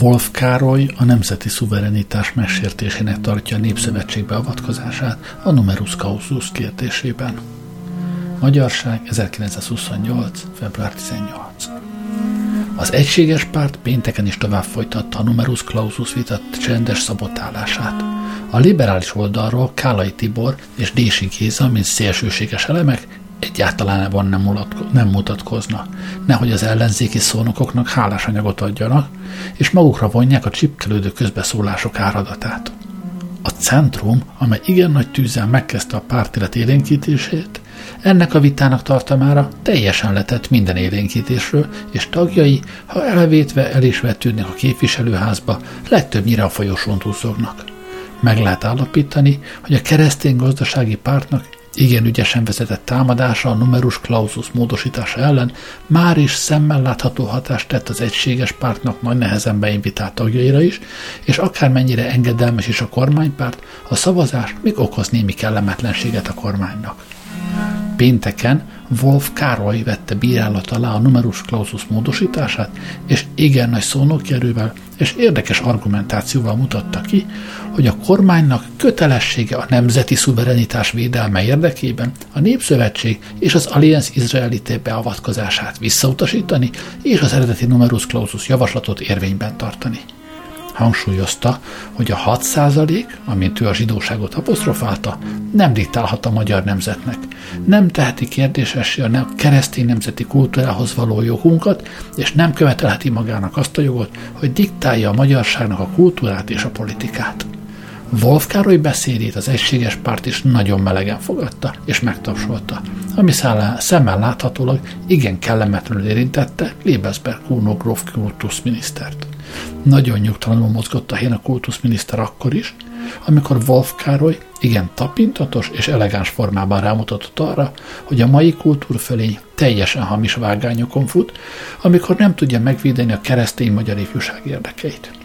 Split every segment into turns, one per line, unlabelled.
Wolf Károly a nemzeti szuverenitás megsértésének tartja a Népszövetség beavatkozását a numerus clausus kérdésében. Magyarság 1928. február 18. Az egységes párt pénteken is tovább folytatta a numerus clausus vitat csendes szabotálását. A liberális oldalról Kálai Tibor és Dési Géza, mint szélsőséges elemek, egyáltalán nem, mulatko- nem mutatkozna, nehogy az ellenzéki szónokoknak hálás anyagot adjanak, és magukra vonják a csipkelődő közbeszólások áradatát. A centrum, amely igen nagy tűzzel megkezdte a pártélet élénkítését, ennek a vitának tartamára teljesen letett minden élénkítésről, és tagjai, ha elvétve el is vetődnek a képviselőházba, legtöbbnyire a folyosón túszognak. Meg lehet állapítani, hogy a keresztény gazdasági pártnak igen ügyesen vezetett támadása a numerus clausus módosítása ellen már is szemmel látható hatást tett az egységes pártnak nagy nehezen beinvitált tagjaira is, és akármennyire engedelmes is a kormánypárt, a szavazás még okoz némi kellemetlenséget a kormánynak. Pénteken Wolf Károly vette bírálat alá a numerus clausus módosítását, és igen nagy szónokjerővel és érdekes argumentációval mutatta ki, hogy a kormánynak kötelessége a nemzeti szuverenitás védelme érdekében a Népszövetség és az Allianz Izraelité beavatkozását visszautasítani, és az eredeti numerus clausus javaslatot érvényben tartani hangsúlyozta, hogy a 6 százalék, amint ő a zsidóságot apostrofálta, nem diktálhat a magyar nemzetnek. Nem teheti kérdésessé a keresztény nemzeti kultúrához való jogunkat, és nem követelheti magának azt a jogot, hogy diktálja a magyarságnak a kultúrát és a politikát. Wolf Károly beszédét az egységes párt is nagyon melegen fogadta és megtapsolta, ami szemmel láthatólag igen kellemetlenül érintette Lebesberg Kuno Gróf kultuszminisztert. Nagyon nyugtalanul mozgott a hén a kultuszminiszter akkor is, amikor Wolf Károly igen tapintatos és elegáns formában rámutatott arra, hogy a mai kultúrfölény teljesen hamis vágányokon fut, amikor nem tudja megvédeni a keresztény magyar ifjúság érdekeit.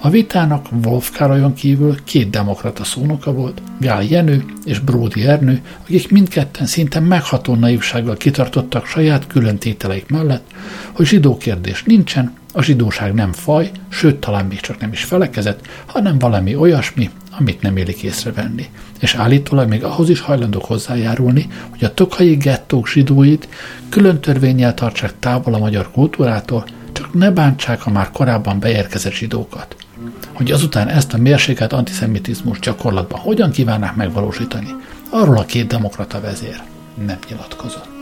A vitának Wolf Károlyon kívül két demokrata szónoka volt, Gál Jenő és Bródi Ernő, akik mindketten szinte megható naivsággal kitartottak saját külön tételeik mellett, hogy zsidó kérdés nincsen, a zsidóság nem faj, sőt talán még csak nem is felekezett, hanem valami olyasmi, amit nem élik észrevenni. És állítólag még ahhoz is hajlandók hozzájárulni, hogy a tokai gettók zsidóit külön törvényel tartsák távol a magyar kultúrától, csak ne bántsák a már korábban beérkezett zsidókat. Hogy azután ezt a mérsékelt antiszemitizmus gyakorlatban hogyan kívánnák megvalósítani, arról a két demokrata vezér nem nyilatkozott.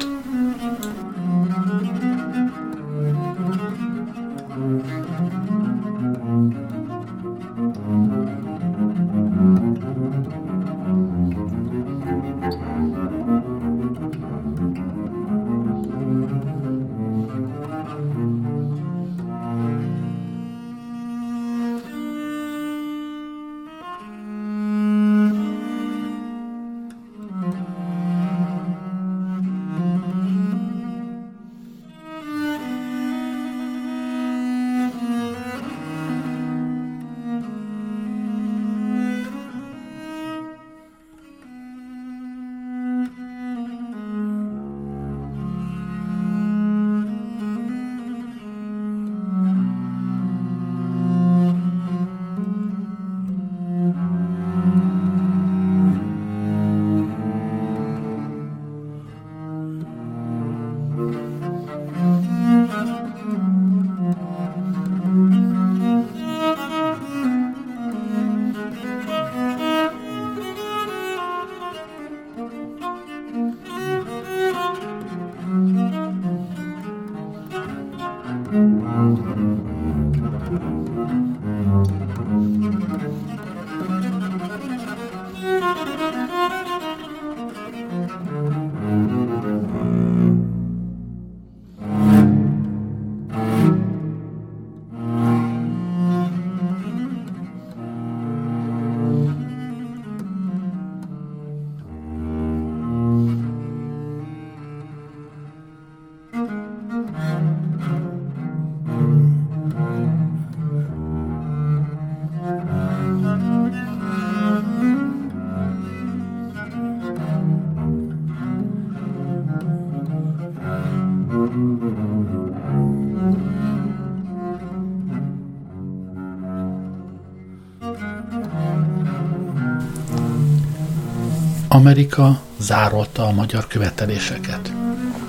Amerika zárolta a magyar követeléseket.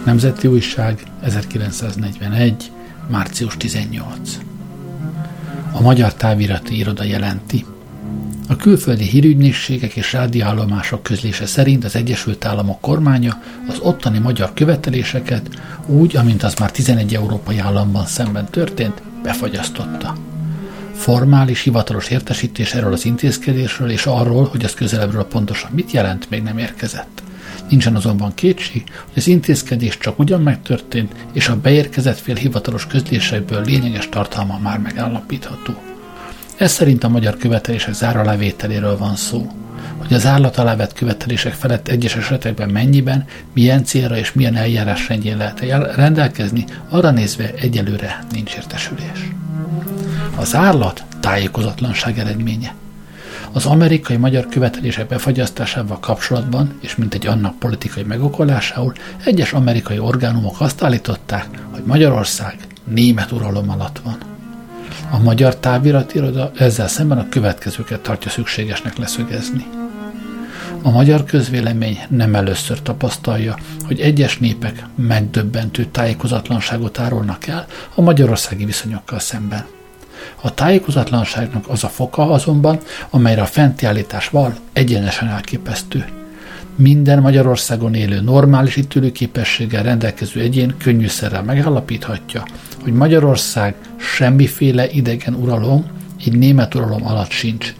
Nemzeti Újság 1941. március 18. A Magyar Távirati Iroda jelenti. A külföldi hírügynökségek és rádióállomások közlése szerint az Egyesült Államok kormánya az ottani magyar követeléseket úgy, amint az már 11 európai államban szemben történt, befagyasztotta. Formális, hivatalos értesítés erről az intézkedésről és arról, hogy az közelebbről pontosan mit jelent, még nem érkezett. Nincsen azonban kétség, hogy az intézkedés csak ugyan megtörtént, és a beérkezett fél hivatalos közlésekből lényeges tartalma már megállapítható. Ez szerint a magyar követelések záralávételéről van szó. Hogy az állat alá vett követelések felett egyes esetekben mennyiben, milyen célra és milyen eljárás rendjén lehet rendelkezni, arra nézve egyelőre nincs értesülés. Az állat tájékozatlanság eredménye. Az amerikai-magyar követelések befagyasztásával kapcsolatban, és mint egy annak politikai megokolásául, egyes amerikai orgánumok azt állították, hogy Magyarország német uralom alatt van. A magyar táviratiroda ezzel szemben a következőket tartja szükségesnek leszögezni. A magyar közvélemény nem először tapasztalja, hogy egyes népek megdöbbentő tájékozatlanságot árulnak el a magyarországi viszonyokkal szemben. A tájékozatlanságnak az a foka azonban, amelyre a fenti állítás val, egyenesen elképesztő. Minden Magyarországon élő normális ítélőképességgel rendelkező egyén könnyűszerrel megállapíthatja, hogy Magyarország semmiféle idegen uralom, így német uralom alatt sincs –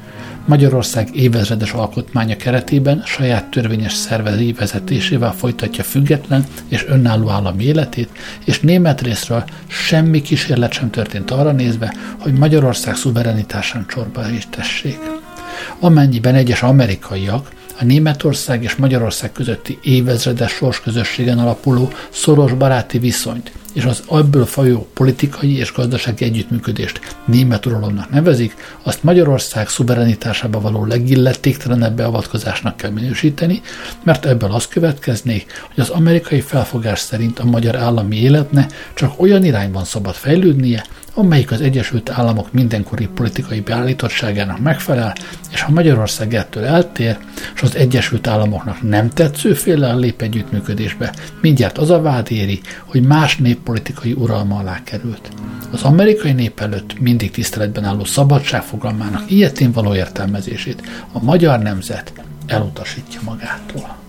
Magyarország évezredes alkotmánya keretében saját törvényes szervezői vezetésével folytatja független és önálló állami életét, és német részről semmi kísérlet sem történt arra nézve, hogy Magyarország szuverenitásán csorba is tessék. Amennyiben egyes amerikaiak a Németország és Magyarország közötti évezredes sorsközösségen alapuló szoros baráti viszonyt és az ebből folyó politikai és gazdasági együttműködést német uralomnak nevezik, azt Magyarország szuverenitásába való legillettéktelenebb beavatkozásnak kell minősíteni, mert ebből az következnék, hogy az amerikai felfogás szerint a magyar állami életne csak olyan irányban szabad fejlődnie, amelyik az Egyesült Államok mindenkori politikai beállítottságának megfelel, és ha Magyarország ettől eltér, és az Egyesült Államoknak nem tetszőféle lép együttműködésbe, mindjárt az a vád éri, hogy más nép politikai uralma alá került. Az amerikai nép előtt mindig tiszteletben álló szabadság fogalmának ilyetén való értelmezését a magyar nemzet elutasítja magától.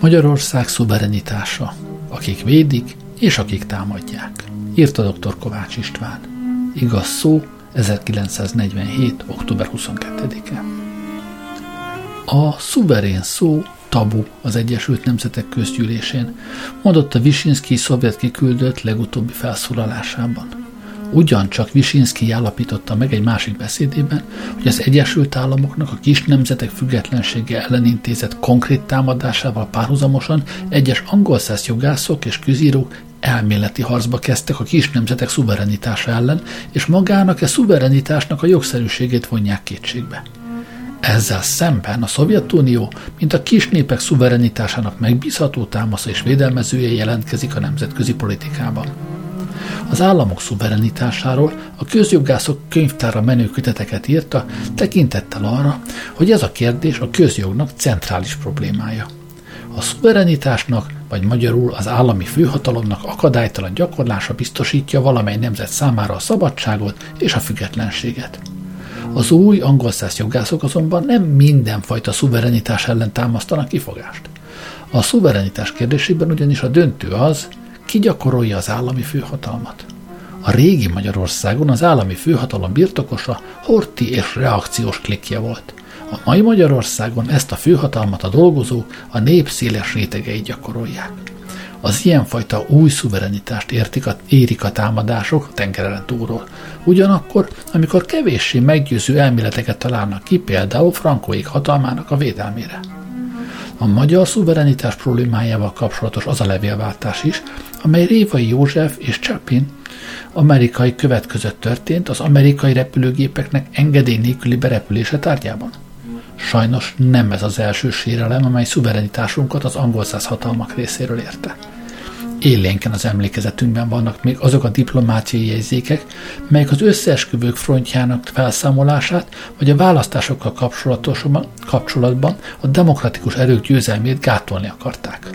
Magyarország szuverenitása, akik védik és akik támadják, írta dr. Kovács István. Igaz szó, 1947. október 22-e. A szuverén szó tabu az Egyesült Nemzetek Közgyűlésén, mondott a Visinski szovjet kiküldött legutóbbi felszólalásában. Ugyancsak Visinski állapította meg egy másik beszédében, hogy az Egyesült Államoknak a kis nemzetek függetlensége ellen intézett konkrét támadásával párhuzamosan egyes angol száz jogászok és közírók elméleti harcba kezdtek a kis nemzetek szuverenitása ellen, és magának e szuverenitásnak a jogszerűségét vonják kétségbe. Ezzel szemben a Szovjetunió, mint a kis népek szuverenitásának megbízható támasza és védelmezője jelentkezik a nemzetközi politikában. Az államok szuverenitásáról a közjogászok könyvtára menő köteteket írta, tekintettel arra, hogy ez a kérdés a közjognak centrális problémája. A szuverenitásnak, vagy magyarul az állami főhatalomnak akadálytalan gyakorlása biztosítja valamely nemzet számára a szabadságot és a függetlenséget. Az új angol száz jogászok azonban nem mindenfajta szuverenitás ellen támasztanak kifogást. A szuverenitás kérdésében ugyanis a döntő az, ki gyakorolja az állami főhatalmat. A régi Magyarországon az állami főhatalom birtokosa horti és reakciós klikje volt. A mai Magyarországon ezt a főhatalmat a dolgozó, a nép széles rétegei gyakorolják. Az ilyenfajta új szuverenitást értik a, érik a támadások a tengeren túlról. Ugyanakkor, amikor kevéssé meggyőző elméleteket találnak ki, például Frankóik hatalmának a védelmére. A magyar szuverenitás problémájával kapcsolatos az a levélváltás is, amely Révai József és Chapin amerikai követ között történt az amerikai repülőgépeknek engedély nélküli berepülése tárgyában. Sajnos nem ez az első sérelem, amely szuverenitásunkat az angol száz hatalmak részéről érte. Élénken az emlékezetünkben vannak még azok a diplomáciai jegyzékek, melyek az összeesküvők frontjának felszámolását, vagy a választásokkal kapcsolatban a demokratikus erők győzelmét gátolni akarták.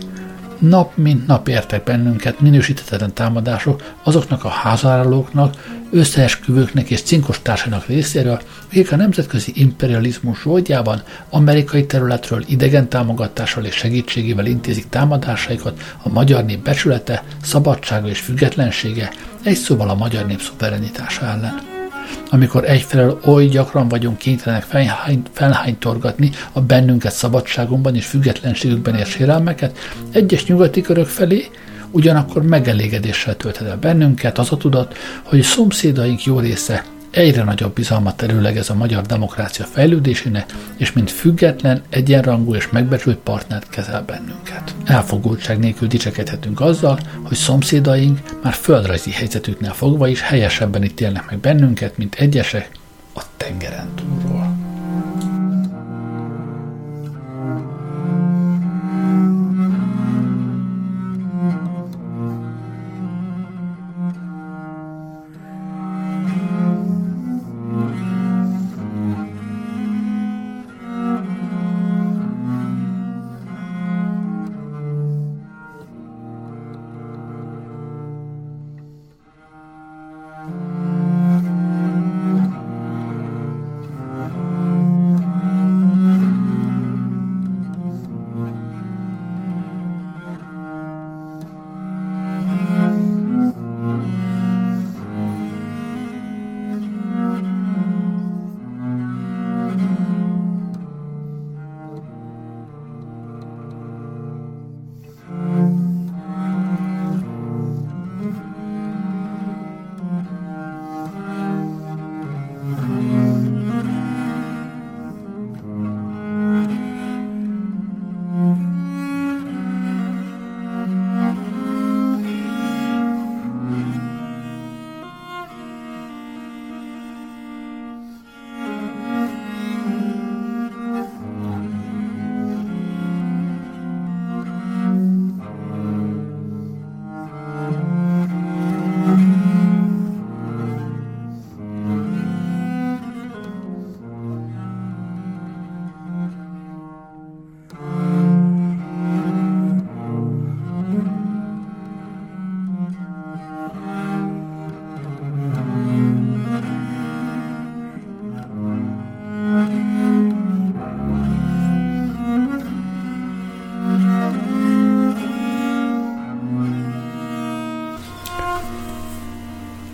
Nap mint nap értek bennünket minősíthetetlen támadások azoknak a házáralóknak, összeesküvőknek és cinkos társának részéről, akik a nemzetközi imperializmus zsoldjában amerikai területről idegen támogatással és segítségével intézik támadásaikat a magyar nép becsülete, szabadsága és függetlensége, egy szóval a magyar nép szuverenitása ellen amikor egyfelől oly gyakran vagyunk kénytelenek felhány, felhánytorgatni a bennünket szabadságunkban és függetlenségükben ért sérelmeket, egyes nyugati körök felé ugyanakkor megelégedéssel tölthet el bennünket az a tudat, hogy a szomszédaink jó része egyre nagyobb bizalmat ez a magyar demokrácia fejlődésének, és mint független, egyenrangú és megbecsült partnert kezel bennünket. Elfogultság nélkül dicsekedhetünk azzal, hogy szomszédaink már földrajzi helyzetüknél fogva is helyesebben ítélnek meg bennünket, mint egyesek a tengeren túlról.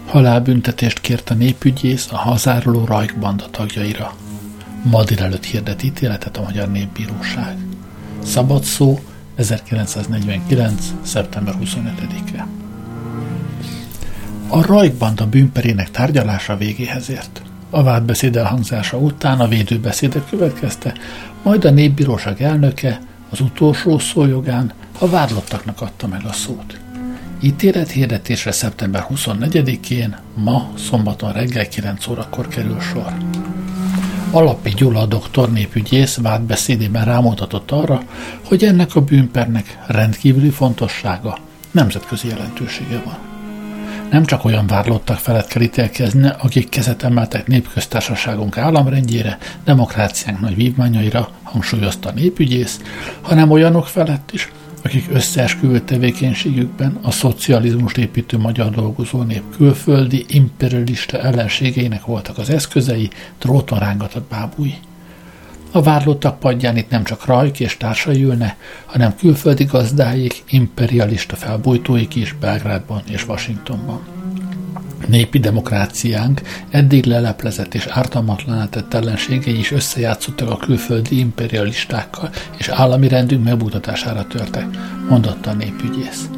Halálbüntetést kért a népügyész a hazáruló rajkbanda tagjaira. Ma délelőtt hirdet ítéletet a Magyar Népbíróság. Szabad szó 1949. szeptember 25-e. A Rajkbanda bűnperének tárgyalása végéhez ért. A vádbeszéd elhangzása után a védőbeszédek következte, majd a népbíróság elnöke az utolsó szójogán a vádlottaknak adta meg a szót. Ítélet hirdetésre szeptember 24-én, ma, szombaton reggel 9 órakor kerül sor. Alapi Gyula doktor népügyész vádbeszédében rámutatott arra, hogy ennek a bűnpernek rendkívüli fontossága, nemzetközi jelentősége van. Nem csak olyan vádlottak felett kell ítélkezni, akik kezet emeltek népköztársaságunk államrendjére, demokráciánk nagy vívmányaira, hangsúlyozta a népügyész, hanem olyanok felett is, akik összeesküvő tevékenységükben a szocializmus építő magyar dolgozó nép külföldi imperialista ellenségeinek voltak az eszközei, dróton rángatott bábúi. A vádlottak padján itt nem csak Rajk és társai ülne, hanem külföldi gazdáik, imperialista felbújtóik is Belgrádban és Washingtonban. Népi demokráciánk eddig leleplezett és ártalmatlan tett ellenségei is összejátszottak a külföldi imperialistákkal, és állami rendünk megbutatására törtek, mondotta a népügyész.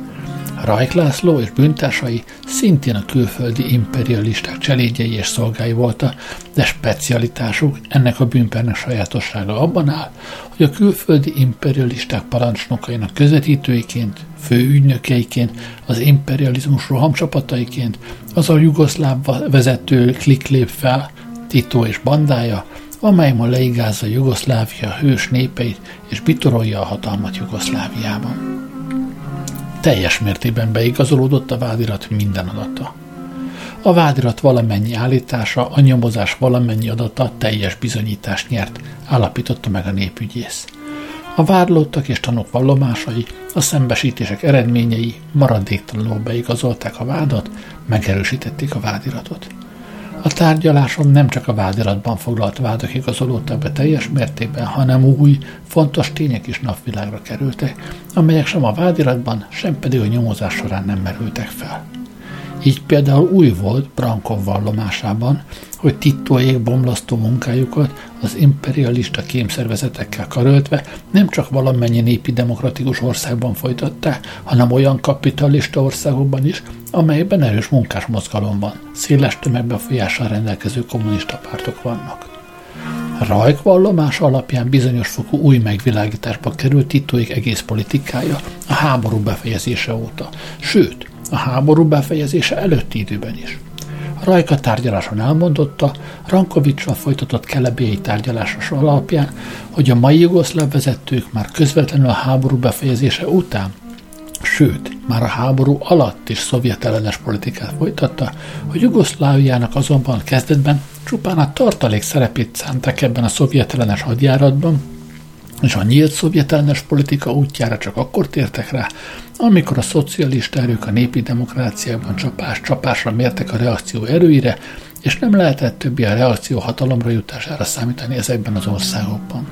Rajk László és bűntársai szintén a külföldi imperialisták cselédjei és szolgái voltak, de specialitásuk ennek a bűnpernek sajátossága abban áll, hogy a külföldi imperialisták parancsnokainak közvetítőiként, főügynökeiként, az imperializmus rohamcsapataiként, az a jugoszláv vezető klik lép fel, Tito és bandája, amely ma leigázza Jugoszlávia hős népeit és bitorolja a hatalmat Jugoszláviában teljes mértékben beigazolódott a vádirat minden adata. A vádirat valamennyi állítása, a nyomozás valamennyi adata teljes bizonyítást nyert, állapította meg a népügyész. A vádlottak és tanúk vallomásai, a szembesítések eredményei maradéktalanul beigazolták a vádat, megerősítették a vádiratot. A tárgyaláson nem csak a vádiratban foglalt vádak igazolódtak be teljes mértékben, hanem új, fontos tények is napvilágra kerültek, amelyek sem a vádiratban, sem pedig a nyomozás során nem merültek fel. Így például új volt Brankov vallomásában, hogy tittóék bomlasztó munkájukat az imperialista kémszervezetekkel karöltve nem csak valamennyi népi demokratikus országban folytatták, hanem olyan kapitalista országokban is, amelyben erős munkásmozgalom van, széles tömegbefolyással rendelkező kommunista pártok vannak. Rajk vallomása alapján bizonyos fokú új megvilágításba került Titóik egész politikája a háború befejezése óta, sőt, a háború befejezése előtti időben is. Rajka tárgyaláson elmondotta, Rankovicsal folytatott kelebélyei tárgyalásos alapján, hogy a mai jugoszláv vezetők már közvetlenül a háború befejezése után sőt, már a háború alatt is szovjet ellenes politikát folytatta, hogy Jugoszláviának azonban kezdetben csupán a tartalék szerepét szánták ebben a szovjet ellenes hadjáratban, és a nyílt szovjet ellenes politika útjára csak akkor tértek rá, amikor a szocialista erők a népi demokráciában csapás csapásra mértek a reakció erőire, és nem lehetett többi a reakció hatalomra jutására számítani ezekben az országokban.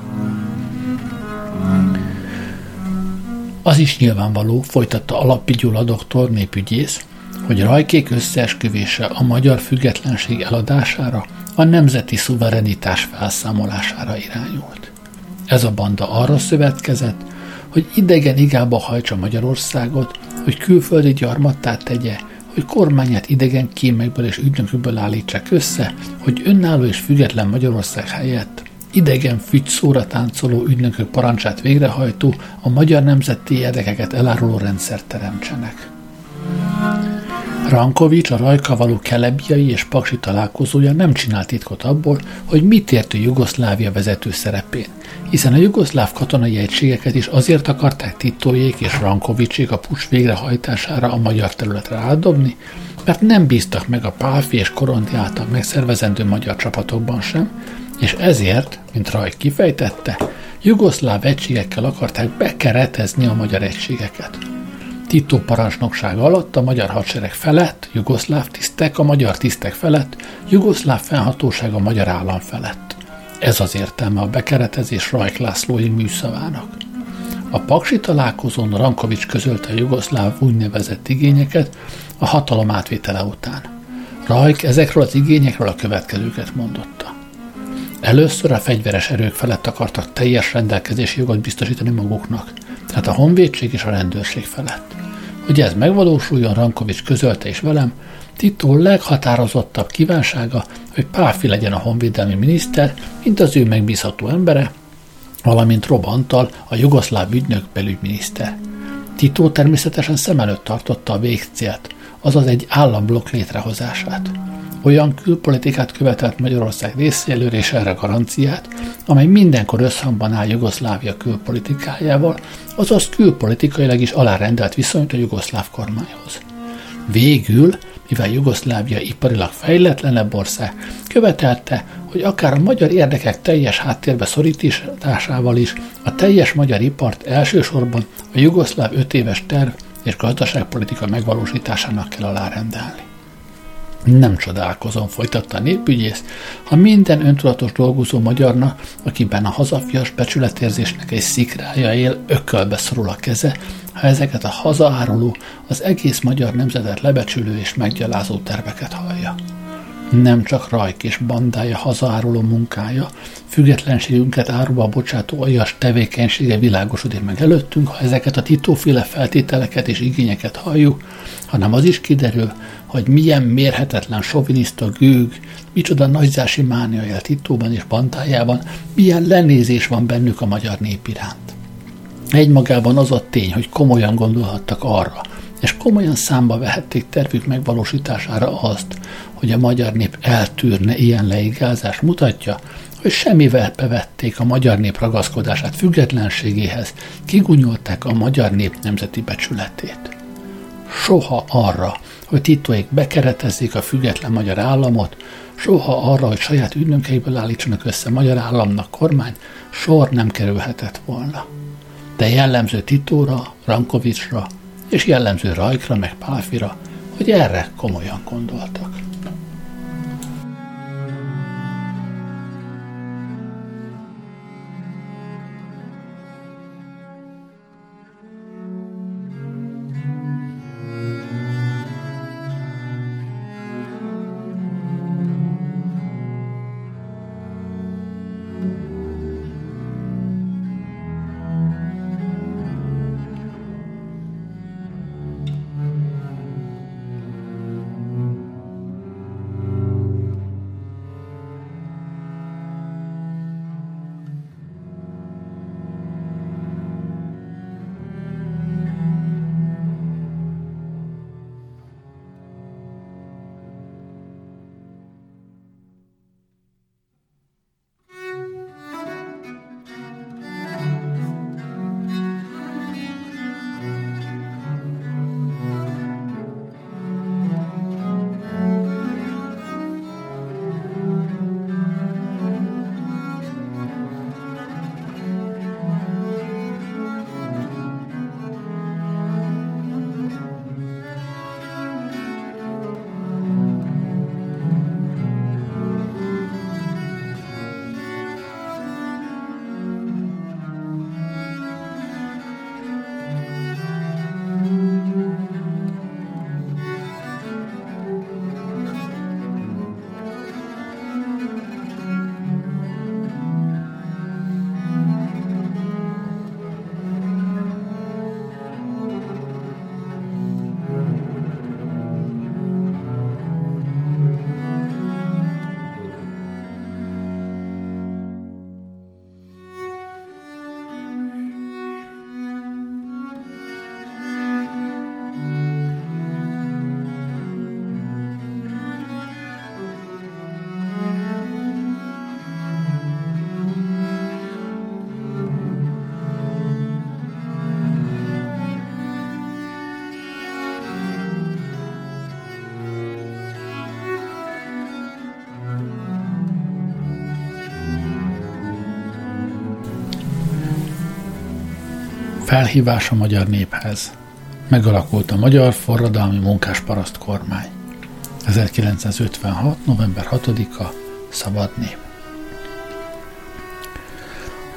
Az is nyilvánvaló, folytatta Alappi Gyula doktor népügyész, hogy rajkék összeesküvése a magyar függetlenség eladására, a nemzeti szuverenitás felszámolására irányult. Ez a banda arra szövetkezett, hogy idegen igába hajtsa Magyarországot, hogy külföldi gyarmattá tegye, hogy kormányát idegen kémekből és ügynökökből állítsák össze, hogy önálló és független Magyarország helyett idegen fügy szóra táncoló ügynökök parancsát végrehajtó, a magyar nemzeti érdekeket eláruló rendszert teremtsenek. Rankovics a rajka való kelebiai és paksi találkozója nem csinált titkot abból, hogy mit ért a Jugoszlávia vezető szerepén, hiszen a jugoszláv katonai egységeket is azért akarták Tittójék és Rankovicsék a pucs végrehajtására a magyar területre átdobni, mert nem bíztak meg a Pálfi és Korondi által megszervezendő magyar csapatokban sem, és ezért, mint Raj kifejtette, jugoszláv egységekkel akarták bekeretezni a magyar egységeket. Tito parancsnokság alatt a magyar hadsereg felett, jugoszláv tisztek a magyar tisztek felett, jugoszláv fennhatóság a magyar állam felett. Ez az értelme a bekeretezés Rajk Lászlói műszavának. A paksi találkozón Rankovics közölte a jugoszláv úgynevezett igényeket a hatalom átvétele után. Rajk ezekről az igényekről a következőket mondotta. Először a fegyveres erők felett akartak teljes rendelkezési jogot biztosítani maguknak, tehát a honvédség és a rendőrség felett. Hogy ez megvalósuljon, Rankovics közölte is velem, Tito leghatározottabb kívánsága, hogy Páfi legyen a honvédelmi miniszter, mint az ő megbízható embere, valamint Rob Antal, a jugoszláv ügynök belügyminiszter. Tito természetesen szem előtt tartotta a végcélt, azaz egy államblokk létrehozását. Olyan külpolitikát követelt Magyarország részéről és erre garanciát, amely mindenkor összhangban áll Jugoszlávia külpolitikájával, azaz külpolitikailag is alárendelt viszonyt a jugoszláv kormányhoz. Végül mivel Jugoszlávia iparilag fejletlenebb ország, követelte, hogy akár a magyar érdekek teljes háttérbe szorításával is a teljes magyar ipart elsősorban a jugoszláv öt éves terv és gazdaságpolitika megvalósításának kell alárendelni. Nem csodálkozom, folytatta a népügyész, ha minden öntudatos dolgozó magyarna, akiben a hazafias becsületérzésnek egy szikrája él, ökölbe szorul a keze, ha ezeket a hazaáruló, az egész magyar nemzetet lebecsülő és meggyalázó terveket hallja. Nem csak Rajk és bandája hazaáruló munkája, függetlenségünket áruba bocsátó olyas tevékenysége világosodik meg előttünk, ha ezeket a titóféle feltételeket és igényeket halljuk, hanem az is kiderül, hogy milyen mérhetetlen soviniszta gőg, micsoda nagyzási mánia él titóban és bandájában, milyen lenézés van bennük a magyar nép iránt. Egymagában az a tény, hogy komolyan gondolhattak arra, és komolyan számba vehették tervük megvalósítására azt, hogy a magyar nép eltűrne ilyen leigázás mutatja, hogy semmivel bevették a magyar nép ragaszkodását függetlenségéhez, kigunyolták a magyar nép nemzeti becsületét. Soha arra, hogy titóik bekeretezzék a független magyar államot, soha arra, hogy saját ügynökeiből állítsanak össze magyar államnak kormány, sor nem kerülhetett volna de jellemző Titóra, Rankovicsra és jellemző Rajkra meg Pálfira, hogy erre komolyan gondoltak. Felhívás a magyar néphez. Megalakult a Magyar Forradalmi Munkásparaszt kormány. 1956. november 6-a Szabad nép.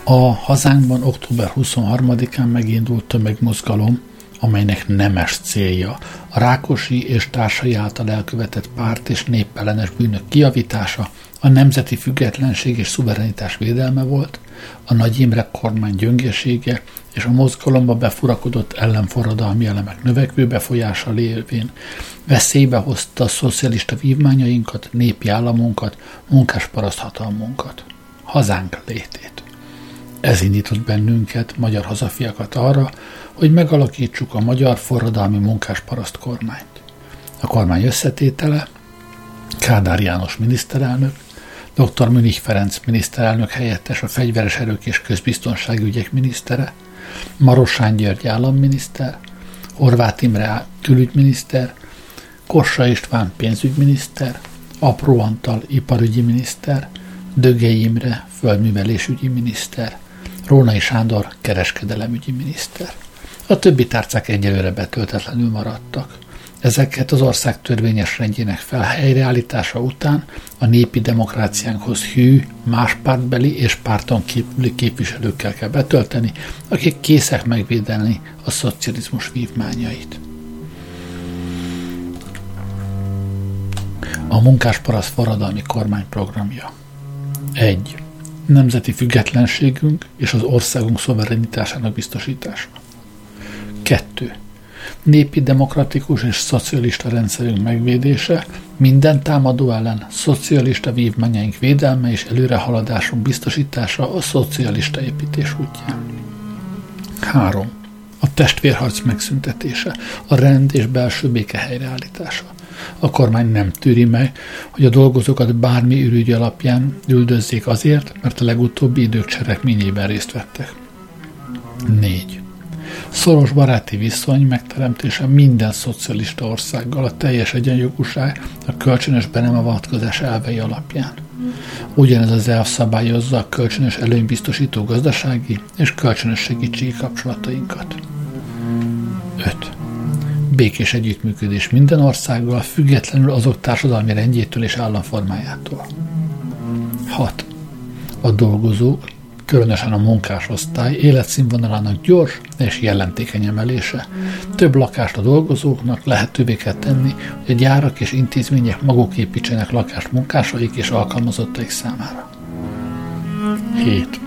A hazánkban október 23-án megindult tömegmozgalom, amelynek nemes célja a Rákosi és társai által elkövetett párt és néppellenes bűnök kiavítása, a nemzeti függetlenség és szuverenitás védelme volt – A Nagy Imre kormány gyöngésége és a mozgalomba befurakodott ellenforradalmi elemek növekvő befolyása lévén veszélybe hozta a szocialista vívmányainkat, népi államunkat, munkásparaszt hatalmunkat, hazánk létét. Ez indított bennünket, magyar hazafiakat arra, hogy megalakítsuk a magyar forradalmi munkásparaszt kormányt. A kormány összetétele Kádár János miniszterelnök, dr. Münich Ferenc miniszterelnök helyettes, a fegyveres erők és közbiztonságügyek minisztere, Marosán György államminiszter, Horváth Imre külügyminiszter, Kossa István pénzügyminiszter, Apró Antal iparügyi miniszter, Dögei Imre földművelésügyi miniszter, Rónai Sándor kereskedelemügyi miniszter. A többi tárcák egyelőre betöltetlenül maradtak. Ezeket az ország törvényes rendjének felhelyreállítása után a népi demokráciánkhoz hű, más pártbeli és párton kívüli képviselőkkel kell betölteni, akik készek megvédeni a szocializmus vívmányait. A munkásparasz forradalmi kormány programja 1. Nemzeti függetlenségünk és az országunk szuverenitásának biztosítása. 2 népi demokratikus és szocialista rendszerünk megvédése, minden támadó ellen szocialista vívmányaink védelme és előrehaladásunk biztosítása a szocialista építés útján. 3. A testvérharc megszüntetése, a rend és belső béke helyreállítása. A kormány nem tűri meg, hogy a dolgozókat bármi ürügy alapján üldözzék azért, mert a legutóbbi idők cselekményében részt vettek. 4 szoros baráti viszony megteremtése minden szocialista országgal a teljes egyenjogúság a kölcsönös be nem avatkozás elvei alapján. Ugyanez az elv szabályozza a kölcsönös előnybiztosító gazdasági és kölcsönös segítségi kapcsolatainkat. 5. Békés együttműködés minden országgal, függetlenül azok társadalmi rendjétől és államformájától. 6. A dolgozók, különösen a munkásosztály életszínvonalának gyors és jelentékeny emelése. Több lakást a dolgozóknak lehetővé kell tenni, hogy a gyárak és intézmények maguk építsenek lakást munkásaik és alkalmazottaik számára. 7.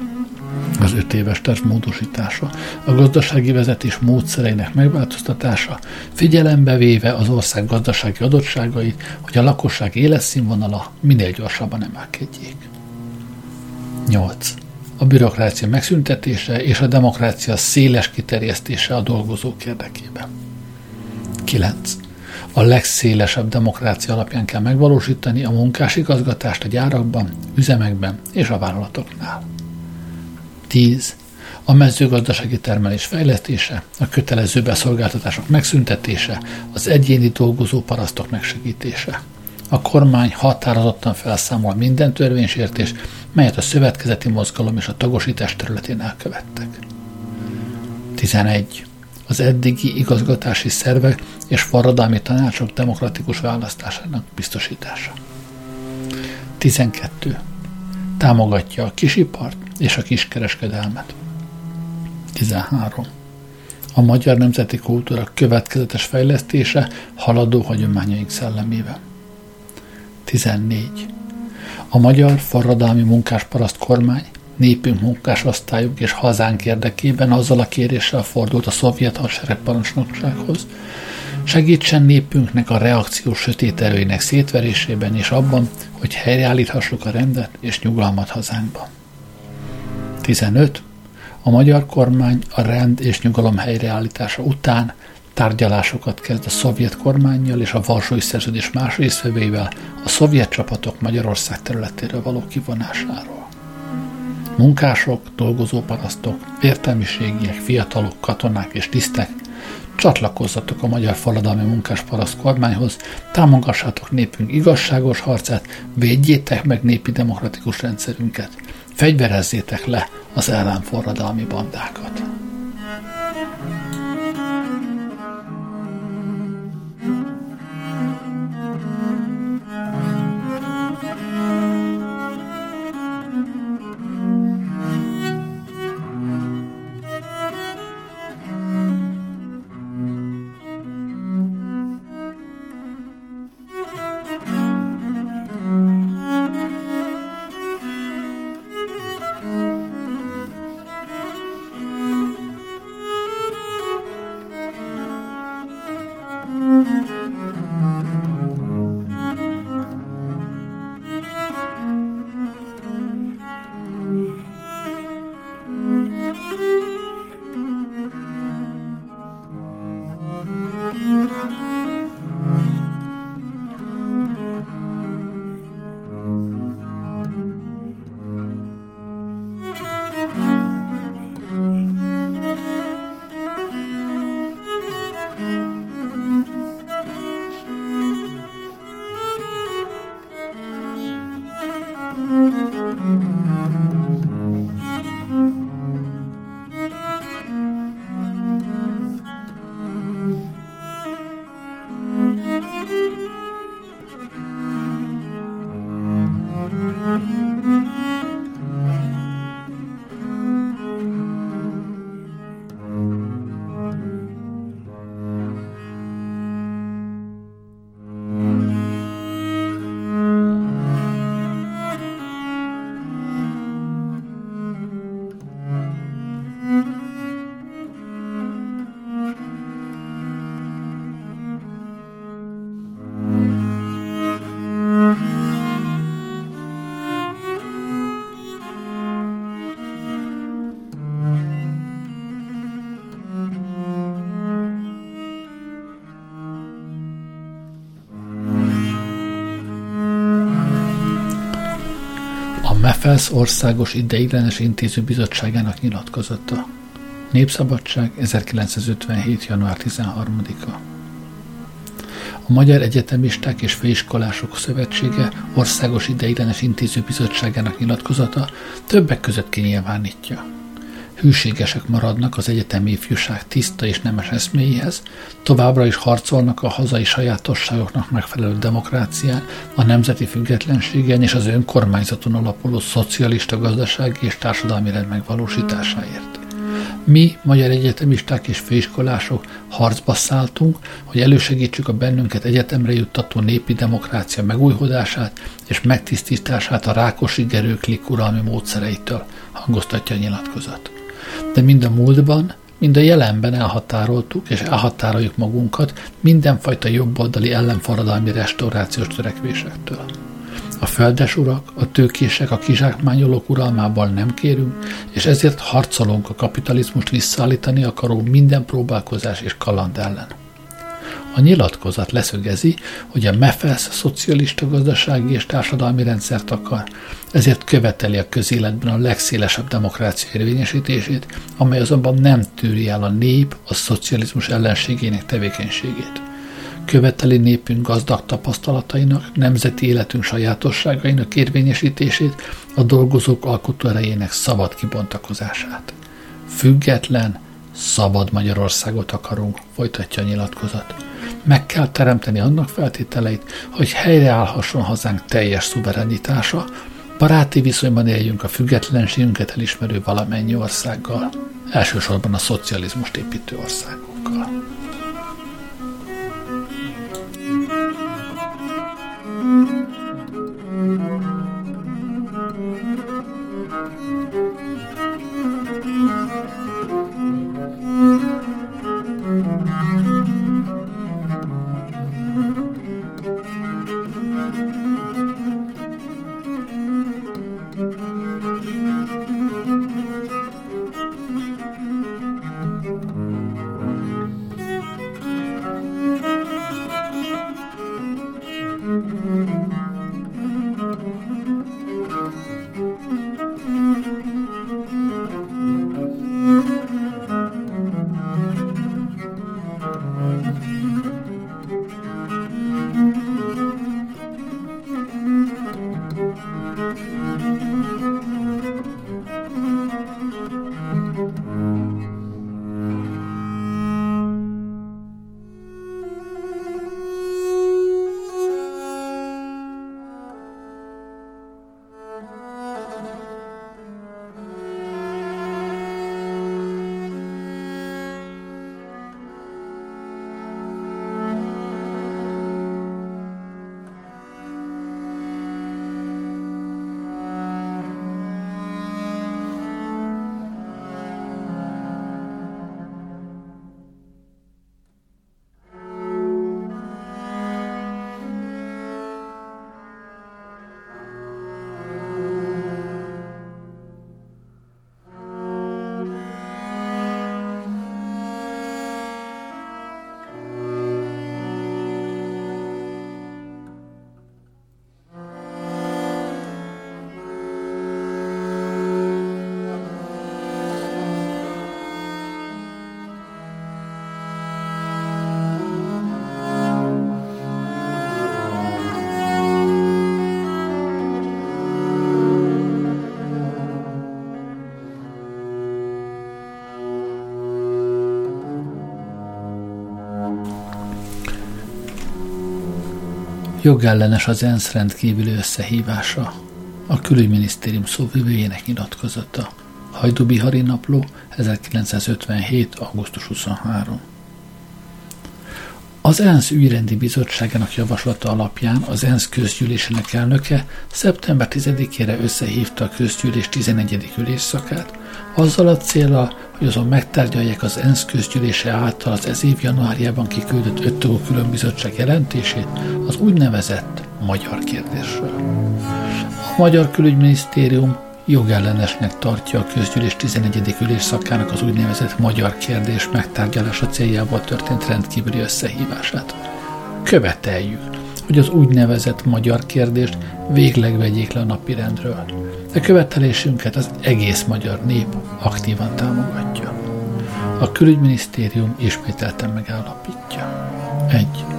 Az öt éves terv módosítása, a gazdasági vezetés módszereinek megváltoztatása, figyelembe véve az ország gazdasági adottságait, hogy a lakosság életszínvonala minél gyorsabban emelkedjék. 8 a bürokrácia megszüntetése és a demokrácia széles kiterjesztése a dolgozók érdekében. 9. A legszélesebb demokrácia alapján kell megvalósítani a munkás igazgatást a gyárakban, üzemekben és a vállalatoknál. 10. A mezőgazdasági termelés fejlesztése, a kötelező beszolgáltatások megszüntetése, az egyéni dolgozó parasztok megsegítése. A kormány határozottan felszámol minden törvénysértés, melyet a szövetkezeti mozgalom és a tagosítás területén elkövettek. 11. Az eddigi igazgatási szervek és forradalmi tanácsok demokratikus választásának biztosítása. 12. Támogatja a kisipart és a kiskereskedelmet. 13. A magyar nemzeti kultúra következetes fejlesztése haladó hagyományaink szellemében. 14. A magyar forradalmi munkásparaszt kormány népünk munkásosztályuk és hazánk érdekében azzal a kéréssel fordult a szovjet hadseregparancsnoksághoz, segítsen népünknek a reakció sötét erőinek szétverésében és abban, hogy helyreállíthassuk a rendet és nyugalmat hazánkban. 15. A magyar kormány a rend és nyugalom helyreállítása után Tárgyalásokat kezd a szovjet kormányjal és a Varsói Szerződés más részvevőivel a szovjet csapatok Magyarország területéről való kivonásáról. Munkások, dolgozóparasztok, értelmiségiek, fiatalok, katonák és tisztek, csatlakozzatok a magyar forradalmi munkásparaszt kormányhoz, támogassátok népünk igazságos harcát, védjétek meg népi demokratikus rendszerünket, fegyverezzétek le az ellenforradalmi bandákat. MEFELS Országos Ideiglenes Intéző Bizottságának nyilatkozata. Népszabadság 1957. január 13-a. A Magyar Egyetemisták és Főiskolások Szövetsége Országos Ideiglenes Intéző Bizottságának nyilatkozata többek között kinyilvánítja – hűségesek maradnak az egyetemi ifjúság tiszta és nemes eszméihez, továbbra is harcolnak a hazai sajátosságoknak megfelelő demokrácián, a nemzeti függetlenségen és az önkormányzaton alapuló szocialista gazdasági és társadalmi rend megvalósításáért. Mi, magyar egyetemisták és főiskolások harcba szálltunk, hogy elősegítsük a bennünket egyetemre juttató népi demokrácia megújhodását és megtisztítását a rákosi gerőklik uralmi módszereitől, hangoztatja a nyilatkozat de mind a múltban, mind a jelenben elhatároltuk és elhatároljuk magunkat mindenfajta jobboldali ellenforradalmi restaurációs törekvésektől. A földes urak, a tőkések, a kizsákmányolók uralmából nem kérünk, és ezért harcolunk a kapitalizmust visszaállítani akaró minden próbálkozás és kaland ellen. A nyilatkozat leszögezi, hogy a MEFESZ szocialista gazdasági és társadalmi rendszert akar, ezért követeli a közéletben a legszélesebb demokrácia érvényesítését, amely azonban nem tűri el a nép a szocializmus ellenségének tevékenységét. Követeli népünk gazdag tapasztalatainak, nemzeti életünk sajátosságainak érvényesítését, a dolgozók alkotó erejének szabad kibontakozását. Független, szabad Magyarországot akarunk, folytatja a nyilatkozat. Meg kell teremteni annak feltételeit, hogy helyreállhasson hazánk teljes szuverenitása, baráti viszonyban éljünk a függetlenségünket elismerő valamennyi országgal, elsősorban a szocializmust építő országokkal. Jogellenes az ENSZ rendkívüli összehívása, a külügyminisztérium szóvivőjének nyilatkozata. Hajdubihari napló, 1957. augusztus 23. Az ENSZ ügyrendi bizottságának javaslata alapján az ENSZ közgyűlésének elnöke szeptember 10-ére összehívta a közgyűlés 11. ülésszakát, azzal a célra, hogy azon megtárgyalják az ENSZ közgyűlése által az ez év januárjában kiküldött öttagú különbizottság jelentését az úgynevezett magyar kérdésről. A Magyar Külügyminisztérium jogellenesnek tartja a közgyűlés 11. ülésszakának az úgynevezett magyar kérdés megtárgyalása céljából történt rendkívüli összehívását. Követeljük, hogy az úgynevezett magyar kérdést végleg vegyék le a napirendről. E követelésünket az egész magyar nép aktívan támogatja. A külügyminisztérium ismételten megállapítja. 1.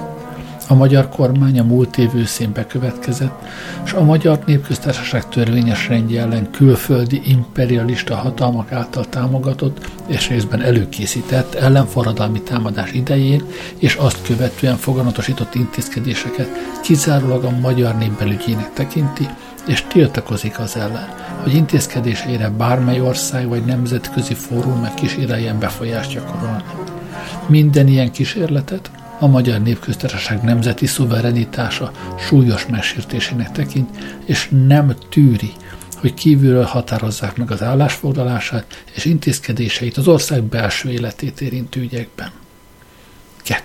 A magyar kormány a múlt év őszén bekövetkezett, és a Magyar Népköztársaság törvényes rendje ellen külföldi imperialista hatalmak által támogatott és részben előkészített ellenforradalmi támadás idején és azt követően foganatosított intézkedéseket kizárólag a magyar nép belügyének tekinti, és tiltakozik az ellen, hogy intézkedéseire bármely ország vagy nemzetközi fórum meg kíséreljen befolyást gyakorolni. Minden ilyen kísérletet a Magyar Népköztársaság nemzeti szuverenitása súlyos megsértésének tekint, és nem tűri, hogy kívülről határozzák meg az állásfoglalását és intézkedéseit az ország belső életét érintő ügyekben. 2.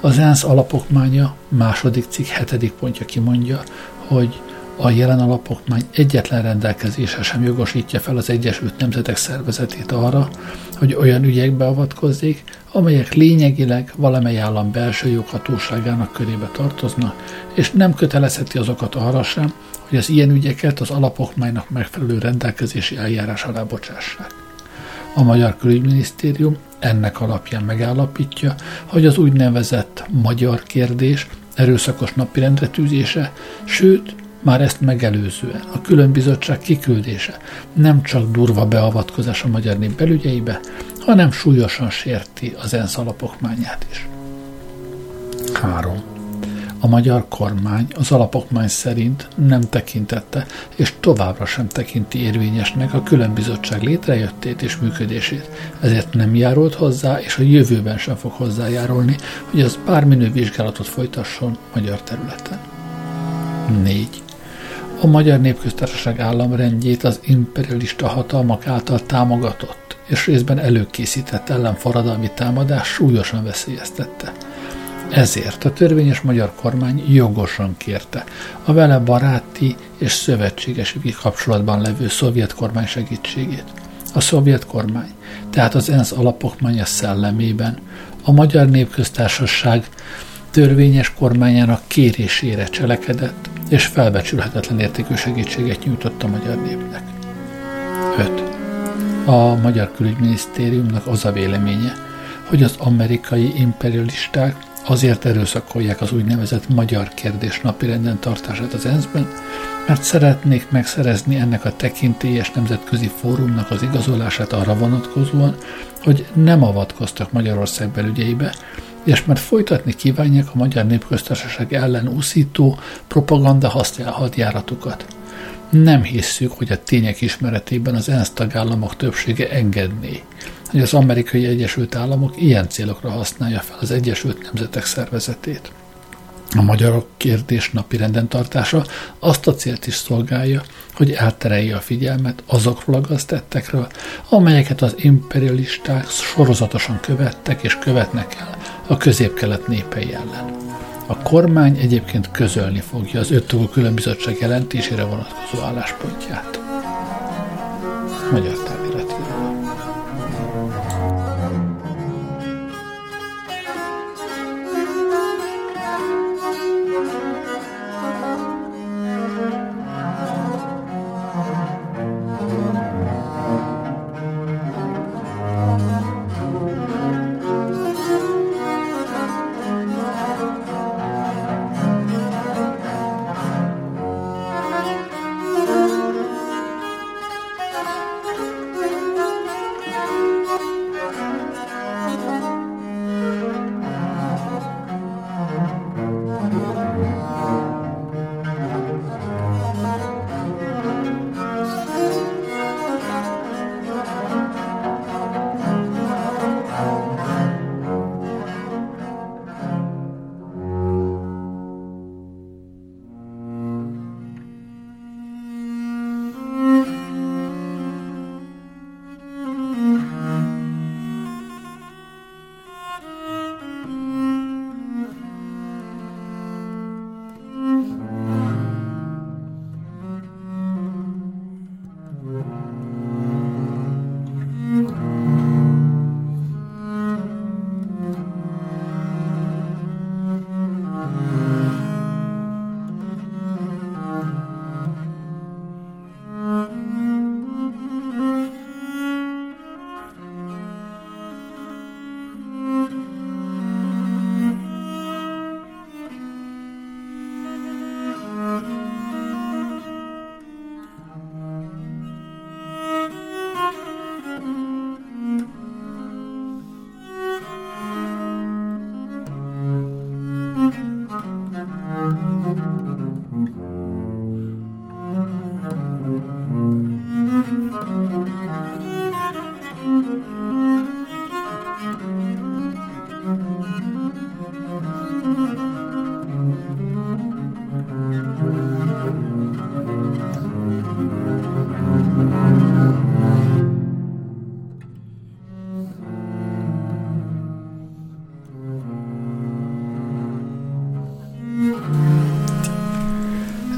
Az ENSZ alapokmánya második cikk hetedik pontja kimondja, hogy a jelen alapokmány egyetlen rendelkezése sem jogosítja fel az Egyesült Nemzetek Szervezetét arra, hogy olyan ügyekbe avatkozzék, amelyek lényegileg valamely állam belső joghatóságának körébe tartoznak, és nem kötelezheti azokat arra sem, hogy az ilyen ügyeket az alapokmánynak megfelelő rendelkezési eljárás alá bocsássák. A Magyar Külügyminisztérium ennek alapján megállapítja, hogy az úgynevezett magyar kérdés erőszakos napirendre tűzése, sőt, már ezt megelőzően a különbizottság kiküldése nem csak durva beavatkozás a magyar nép belügyeibe, hanem súlyosan sérti az ENSZ alapokmányát is. 3. A magyar kormány az alapokmány szerint nem tekintette, és továbbra sem tekinti érvényesnek a különbizottság létrejöttét és működését, ezért nem járult hozzá, és a jövőben sem fog hozzájárulni, hogy az bárminő vizsgálatot folytasson magyar területen. 4 a Magyar Népköztársaság államrendjét az imperialista hatalmak által támogatott és részben előkészített ellenforradalmi támadás súlyosan veszélyeztette. Ezért a törvényes magyar kormány jogosan kérte a vele baráti és szövetséges kapcsolatban levő szovjet kormány segítségét. A szovjet kormány, tehát az ENSZ alapokmánya szellemében a Magyar Népköztársaság törvényes kormányának kérésére cselekedett, és felbecsülhetetlen értékű segítséget nyújtott a magyar népnek. 5. A Magyar Külügyminisztériumnak az a véleménye, hogy az amerikai imperialisták azért erőszakolják az úgynevezett magyar kérdés napirenden tartását az ENSZ-ben, mert szeretnék megszerezni ennek a tekintélyes nemzetközi fórumnak az igazolását arra vonatkozóan, hogy nem avatkoztak Magyarország belügyeibe, és mert folytatni kívánják a Magyar Népköztársaság ellen úszító propaganda hadjáratukat. Nem hisszük, hogy a tények ismeretében az ENSZ tagállamok többsége engedné, hogy az Amerikai Egyesült Államok ilyen célokra használja fel az Egyesült Nemzetek Szervezetét. A magyarok kérdés napi renden tartása azt a célt is szolgálja, hogy elterelje a figyelmet azokról a gaztettekről, amelyeket az imperialisták sorozatosan követtek és követnek el a közép-kelet népei ellen. A kormány egyébként közölni fogja az öttogó különbizottság jelentésére vonatkozó álláspontját. Magyar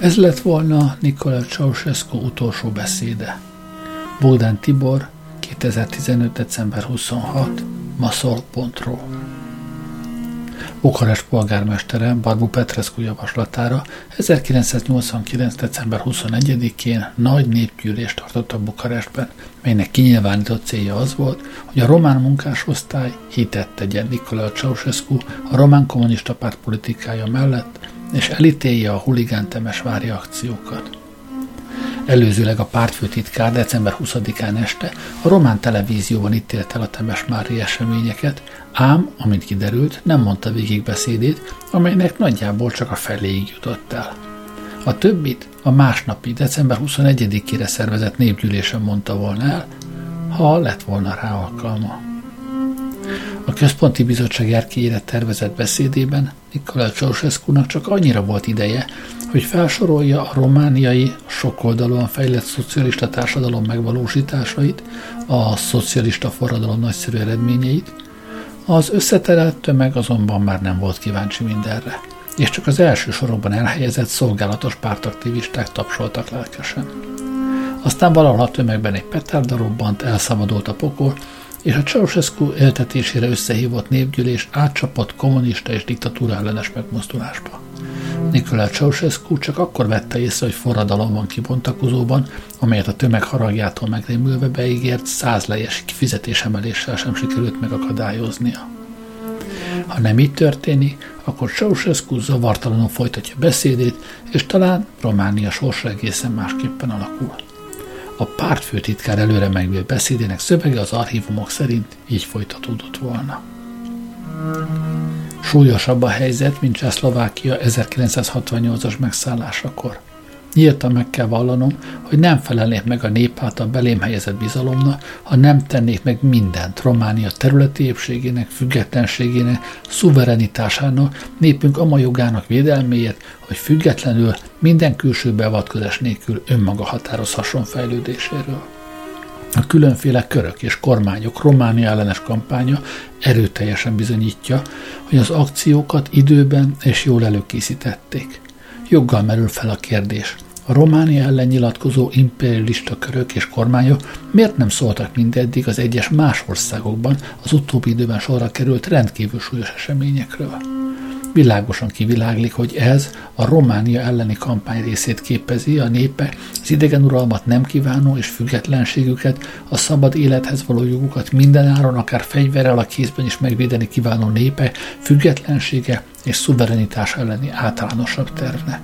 Ez lett volna Nikola Ceausescu utolsó beszéde. Bogdan Tibor, 2015. december 26, maszol.ro Bukarest polgármestere Barbu Petrescu javaslatára 1989. december 21-én nagy népgyűlést tartott Bukarestben, melynek kinyilvánított célja az volt, hogy a román munkásosztály hitet tegyen Nikola Ceausescu a román kommunista párt politikája mellett, és elítélje a huligán temesvári akciókat. Előzőleg a pártfőtitkár december 20-án este a román televízióban ítélt el a Temesmári eseményeket, ám, amint kiderült, nem mondta végig beszédét, amelynek nagyjából csak a feléig jutott el. A többit a másnapi, december 21-ére szervezett népgyűlésen mondta volna el, ha lett volna rá alkalma. A Központi Bizottság erkélyére tervezett beszédében Nikolaj ceausescu csak annyira volt ideje, hogy felsorolja a romániai sokoldalúan fejlett szocialista társadalom megvalósításait, a szocialista forradalom nagyszerű eredményeit, az összeterelt tömeg azonban már nem volt kíváncsi mindenre, és csak az első sorokban elhelyezett szolgálatos pártaktivisták tapsoltak lelkesen. Aztán valahol a tömegben egy petárda robbant, elszabadult a pokol, és a Ceausescu éltetésére összehívott népgyűlés átcsapott kommunista és diktatúra ellenes megmozdulásba. Nikolaj Ceausescu csak akkor vette észre, hogy forradalom van kibontakozóban, amelyet a tömeg haragjától megrémülve beígért százlejes kifizetésemeléssel sem sikerült megakadályoznia. Ha nem így történik, akkor Ceausescu zavartalanul folytatja beszédét, és talán Románia sorsa egészen másképpen alakul. A pártfőtitkár előre megvélt beszédének szövege az archívumok szerint így folytatódott volna. Súlyosabb a helyzet, mint Csehszlovákia 1968-as megszállásakor. Nyíltan meg kell vallanom, hogy nem felelnék meg a nép által belém helyezett bizalomnak, ha nem tennék meg mindent Románia területi épségének, függetlenségének, szuverenitásának, népünk ama jogának védelméért, hogy függetlenül minden külső beavatkozás nélkül önmaga határozhasson fejlődéséről. A különféle körök és kormányok Románia ellenes kampánya erőteljesen bizonyítja, hogy az akciókat időben és jól előkészítették. Joggal merül fel a kérdés. A Románia ellen nyilatkozó imperialista körök és kormányok miért nem szóltak mindeddig az egyes más országokban az utóbbi időben sorra került rendkívül súlyos eseményekről? Világosan kiviláglik, hogy ez a Románia elleni kampány részét képezi, a népe az idegen uralmat nem kívánó és függetlenségüket, a szabad élethez való jogukat mindenáron, akár fegyverrel a kézben is megvédeni kívánó népe függetlensége és szuverenitás elleni általánosabb tervnek.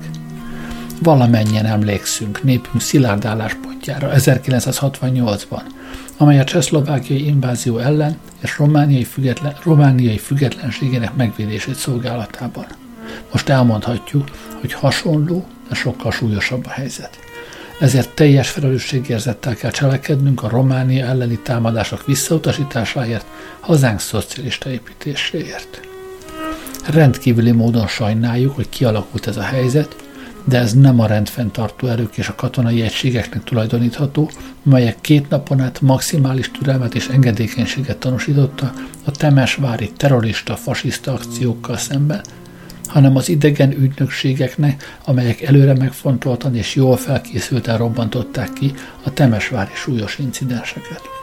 Valamennyien emlékszünk népünk szilárd álláspontjára 1968-ban, amely a csehszlovákiai invázió ellen és romániai, független, romániai függetlenségének megvédését szolgálatában. Most elmondhatjuk, hogy hasonló, de sokkal súlyosabb a helyzet. Ezért teljes felelősségérzettel kell cselekednünk a Románia elleni támadások visszautasításáért, hazánk szocialista építéséért. Rendkívüli módon sajnáljuk, hogy kialakult ez a helyzet, de ez nem a rendfenntartó erők és a katonai egységeknek tulajdonítható, melyek két napon át maximális türelmet és engedékenységet tanúsította a temesvári terrorista, fasiszta akciókkal szemben, hanem az idegen ügynökségeknek, amelyek előre megfontoltan és jól felkészülten robbantották ki a temesvári súlyos incidenseket.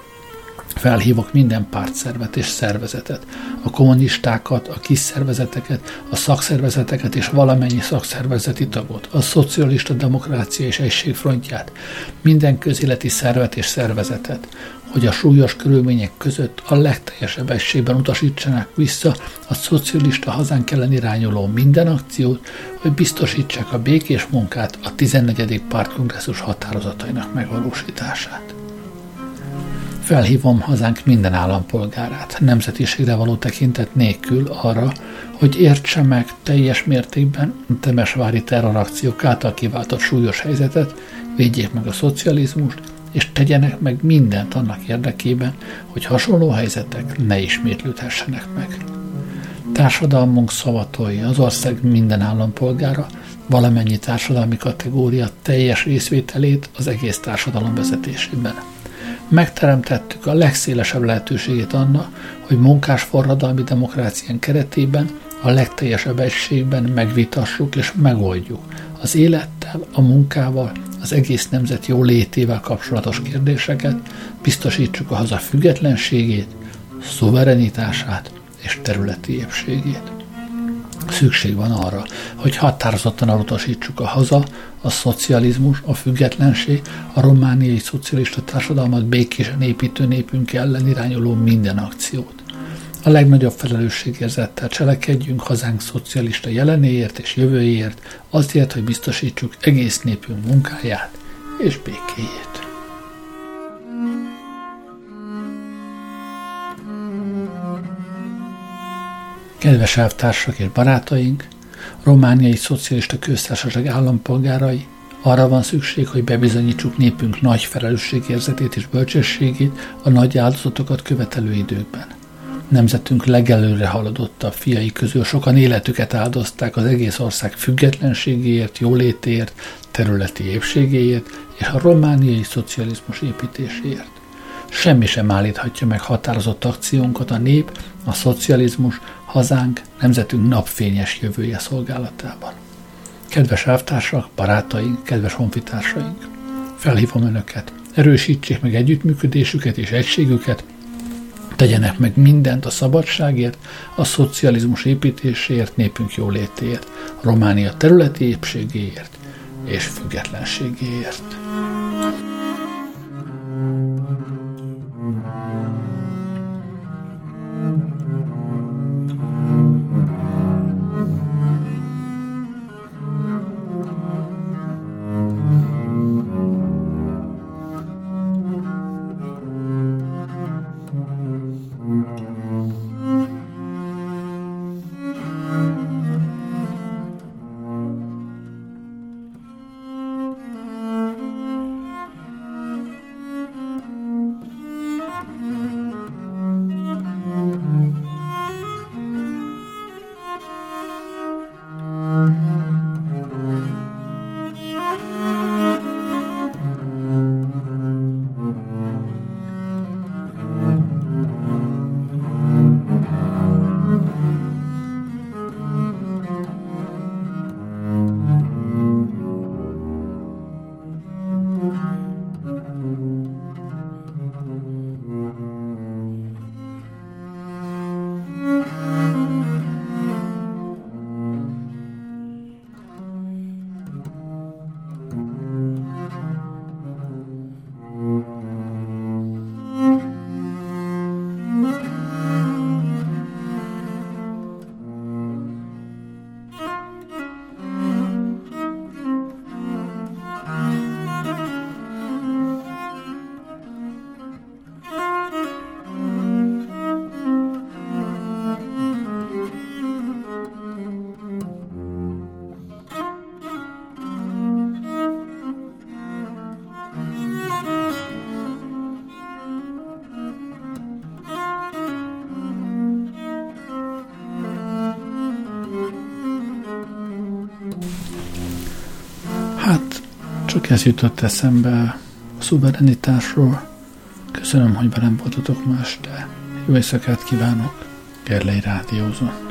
Felhívok minden pártszervet és szervezetet, a kommunistákat, a kis szervezeteket, a szakszervezeteket és valamennyi szakszervezeti tagot, a szocialista demokrácia és egységfrontját, minden közéleti szervet és szervezetet, hogy a súlyos körülmények között a legteljesebb egységben utasítsanak vissza a szocialista hazánk ellen irányuló minden akciót, hogy biztosítsák a békés munkát a 14. pártkongresszus határozatainak megvalósítását. Felhívom hazánk minden állampolgárát, nemzetiségre való tekintet nélkül arra, hogy értse meg teljes mértékben a temesvári terrorakciók által kiváltott súlyos helyzetet, védjék meg a szocializmust, és tegyenek meg mindent annak érdekében, hogy hasonló helyzetek ne ismétlődhessenek meg. Társadalmunk szavatolja az ország minden állampolgára, valamennyi társadalmi kategória teljes részvételét az egész társadalom vezetésében megteremtettük a legszélesebb lehetőségét annak, hogy munkás forradalmi demokrácián keretében a legteljesebb egységben megvitassuk és megoldjuk az élettel, a munkával, az egész nemzet jólétével kapcsolatos kérdéseket, biztosítsuk a haza függetlenségét, szuverenitását és területi épségét. Szükség van arra, hogy határozottan elutasítsuk a haza, a szocializmus, a függetlenség, a romániai szocialista társadalmat békésen építő népünk ellen irányuló minden akciót. A legnagyobb felelősségérzettel cselekedjünk hazánk szocialista jelenéért és jövőjéért, azért, hogy biztosítsuk egész népünk munkáját és békéjét. Kedves elvtársak és barátaink, romániai szocialista köztársaság állampolgárai, arra van szükség, hogy bebizonyítsuk népünk nagy felelősségérzetét és bölcsességét a nagy áldozatokat követelő időkben. Nemzetünk legelőre haladottabb fiai közül sokan életüket áldozták az egész ország függetlenségéért, jólétéért, területi épségéért és a romániai szocializmus építéséért. Semmi sem állíthatja meg határozott akciónkat a nép, a szocializmus, hazánk, nemzetünk napfényes jövője szolgálatában. Kedves elvtársak, barátaink, kedves honfitársaink, felhívom Önöket, erősítsék meg együttműködésüket és egységüket, tegyenek meg mindent a szabadságért, a szocializmus építéséért, népünk jólétéért, Románia területi épségéért és függetlenségéért. Ez jutott eszembe a szuverenitásról. Köszönöm, hogy velem voltatok ma este. Jó éjszakát kívánok. Gerlei Rádiózott.